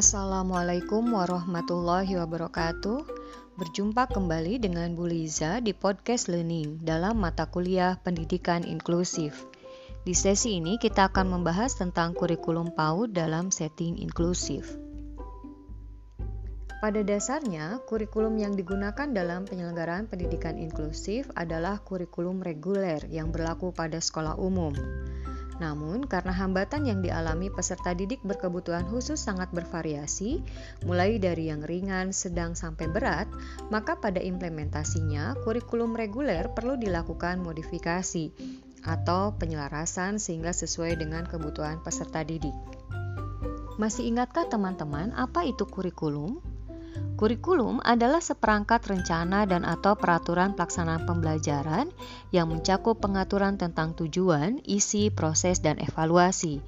Assalamualaikum warahmatullahi wabarakatuh. Berjumpa kembali dengan Bu Liza di podcast Learning dalam mata kuliah Pendidikan Inklusif. Di sesi ini kita akan membahas tentang kurikulum PAUD dalam setting inklusif. Pada dasarnya, kurikulum yang digunakan dalam penyelenggaraan pendidikan inklusif adalah kurikulum reguler yang berlaku pada sekolah umum. Namun, karena hambatan yang dialami peserta didik berkebutuhan khusus sangat bervariasi, mulai dari yang ringan, sedang, sampai berat, maka pada implementasinya kurikulum reguler perlu dilakukan modifikasi atau penyelarasan sehingga sesuai dengan kebutuhan peserta didik. Masih ingatkah teman-teman apa itu kurikulum? Kurikulum adalah seperangkat rencana dan atau peraturan pelaksanaan pembelajaran yang mencakup pengaturan tentang tujuan, isi, proses, dan evaluasi.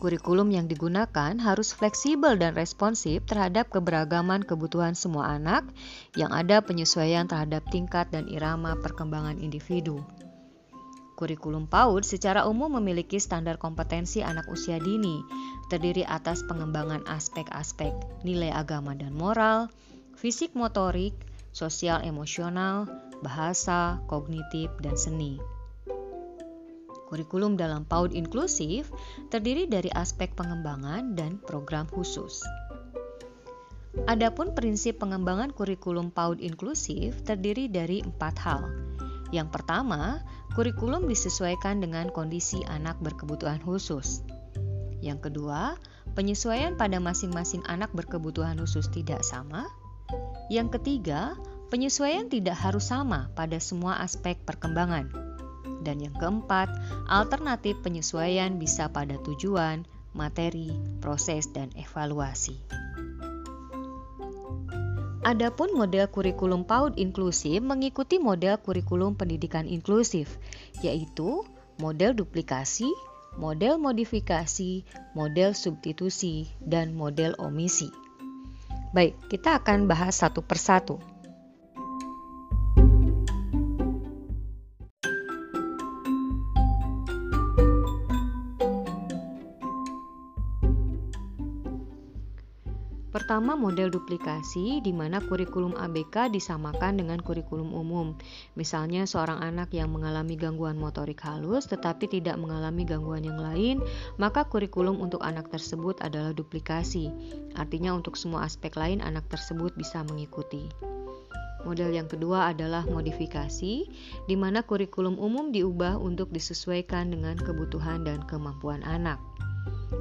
Kurikulum yang digunakan harus fleksibel dan responsif terhadap keberagaman kebutuhan semua anak yang ada penyesuaian terhadap tingkat dan irama perkembangan individu. Kurikulum PAUD secara umum memiliki standar kompetensi anak usia dini, terdiri atas pengembangan aspek-aspek nilai agama dan moral, fisik motorik, sosial emosional, bahasa, kognitif, dan seni. Kurikulum dalam PAUD inklusif terdiri dari aspek pengembangan dan program khusus. Adapun prinsip pengembangan kurikulum PAUD inklusif terdiri dari empat hal. Yang pertama, kurikulum disesuaikan dengan kondisi anak berkebutuhan khusus. Yang kedua, penyesuaian pada masing-masing anak berkebutuhan khusus tidak sama. Yang ketiga, penyesuaian tidak harus sama pada semua aspek perkembangan. Dan yang keempat, alternatif penyesuaian bisa pada tujuan, materi, proses, dan evaluasi. Adapun model kurikulum PAUD inklusif mengikuti model kurikulum pendidikan inklusif, yaitu model duplikasi, model modifikasi, model substitusi, dan model omisi. Baik, kita akan bahas satu persatu. Pertama, model duplikasi di mana kurikulum ABK disamakan dengan kurikulum umum. Misalnya, seorang anak yang mengalami gangguan motorik halus tetapi tidak mengalami gangguan yang lain, maka kurikulum untuk anak tersebut adalah duplikasi. Artinya, untuk semua aspek lain, anak tersebut bisa mengikuti. Model yang kedua adalah modifikasi, di mana kurikulum umum diubah untuk disesuaikan dengan kebutuhan dan kemampuan anak.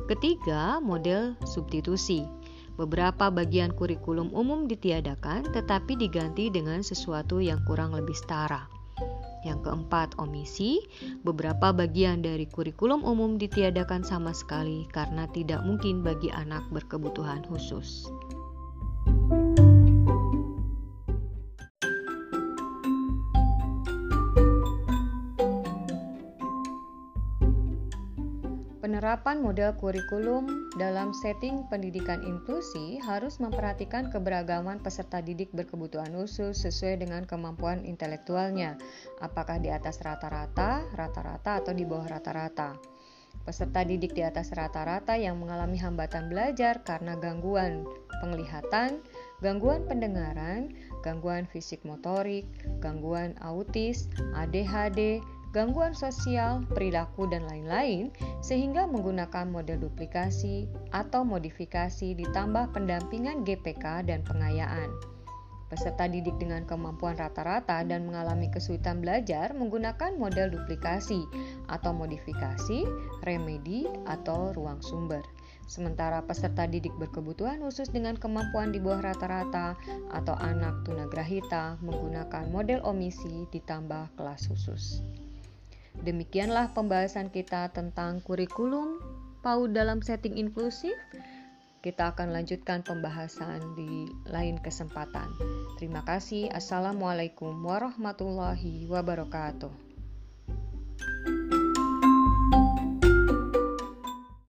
Ketiga, model substitusi Beberapa bagian kurikulum umum ditiadakan tetapi diganti dengan sesuatu yang kurang lebih setara. Yang keempat, omisi. Beberapa bagian dari kurikulum umum ditiadakan sama sekali karena tidak mungkin bagi anak berkebutuhan khusus. Penerapan model kurikulum dalam setting pendidikan inklusi harus memperhatikan keberagaman peserta didik berkebutuhan khusus sesuai dengan kemampuan intelektualnya, apakah di atas rata-rata, rata-rata, atau di bawah rata-rata. Peserta didik di atas rata-rata yang mengalami hambatan belajar karena gangguan penglihatan, gangguan pendengaran, gangguan fisik motorik, gangguan autis, ADHD, gangguan sosial, perilaku, dan lain-lain, sehingga menggunakan model duplikasi atau modifikasi ditambah pendampingan GPK dan pengayaan. Peserta didik dengan kemampuan rata-rata dan mengalami kesulitan belajar menggunakan model duplikasi atau modifikasi, remedi, atau ruang sumber. Sementara peserta didik berkebutuhan khusus dengan kemampuan di bawah rata-rata atau anak tunagrahita menggunakan model omisi ditambah kelas khusus. Demikianlah pembahasan kita tentang kurikulum PAUD dalam setting inklusif. Kita akan lanjutkan pembahasan di lain kesempatan. Terima kasih. Assalamualaikum warahmatullahi wabarakatuh.